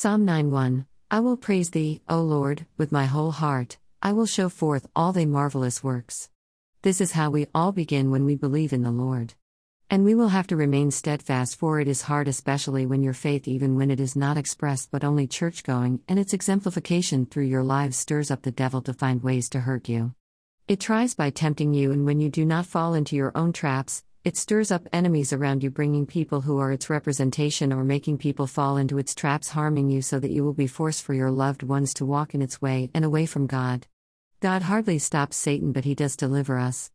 Psalm 9 1 I will praise thee, O Lord, with my whole heart, I will show forth all thy marvelous works. This is how we all begin when we believe in the Lord. And we will have to remain steadfast, for it is hard, especially when your faith, even when it is not expressed but only church going, and its exemplification through your lives stirs up the devil to find ways to hurt you. It tries by tempting you, and when you do not fall into your own traps, it stirs up enemies around you, bringing people who are its representation or making people fall into its traps, harming you so that you will be forced for your loved ones to walk in its way and away from God. God hardly stops Satan, but he does deliver us.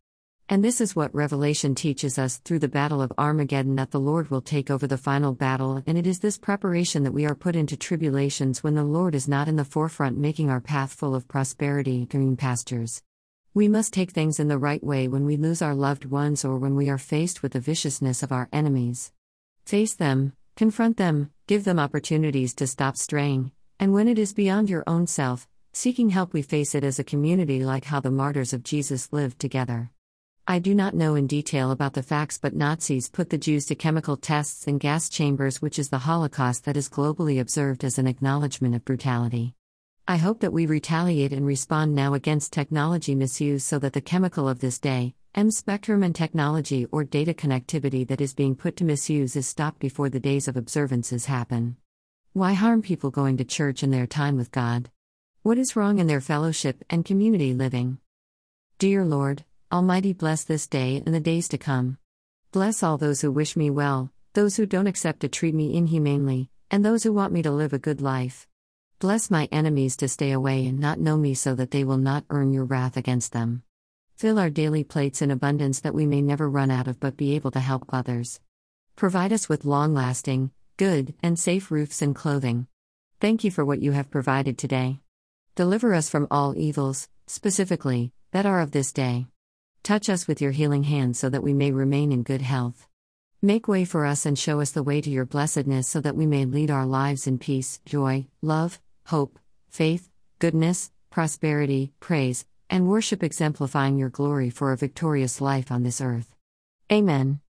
And this is what Revelation teaches us through the Battle of Armageddon that the Lord will take over the final battle, and it is this preparation that we are put into tribulations when the Lord is not in the forefront, making our path full of prosperity green pastures. We must take things in the right way when we lose our loved ones or when we are faced with the viciousness of our enemies. Face them, confront them, give them opportunities to stop straying, and when it is beyond your own self, seeking help, we face it as a community like how the martyrs of Jesus lived together. I do not know in detail about the facts, but Nazis put the Jews to chemical tests in gas chambers, which is the Holocaust that is globally observed as an acknowledgement of brutality. I hope that we retaliate and respond now against technology misuse so that the chemical of this day, EM spectrum and technology or data connectivity that is being put to misuse is stopped before the days of observances happen. Why harm people going to church in their time with God? What is wrong in their fellowship and community living? Dear Lord, Almighty, bless this day and the days to come. Bless all those who wish me well, those who don't accept to treat me inhumanely, and those who want me to live a good life. Bless my enemies to stay away and not know me so that they will not earn your wrath against them. Fill our daily plates in abundance that we may never run out of but be able to help others. Provide us with long lasting, good, and safe roofs and clothing. Thank you for what you have provided today. Deliver us from all evils, specifically, that are of this day. Touch us with your healing hand so that we may remain in good health. Make way for us and show us the way to your blessedness so that we may lead our lives in peace, joy, love, hope, faith, goodness, prosperity, praise, and worship, exemplifying your glory for a victorious life on this earth. Amen.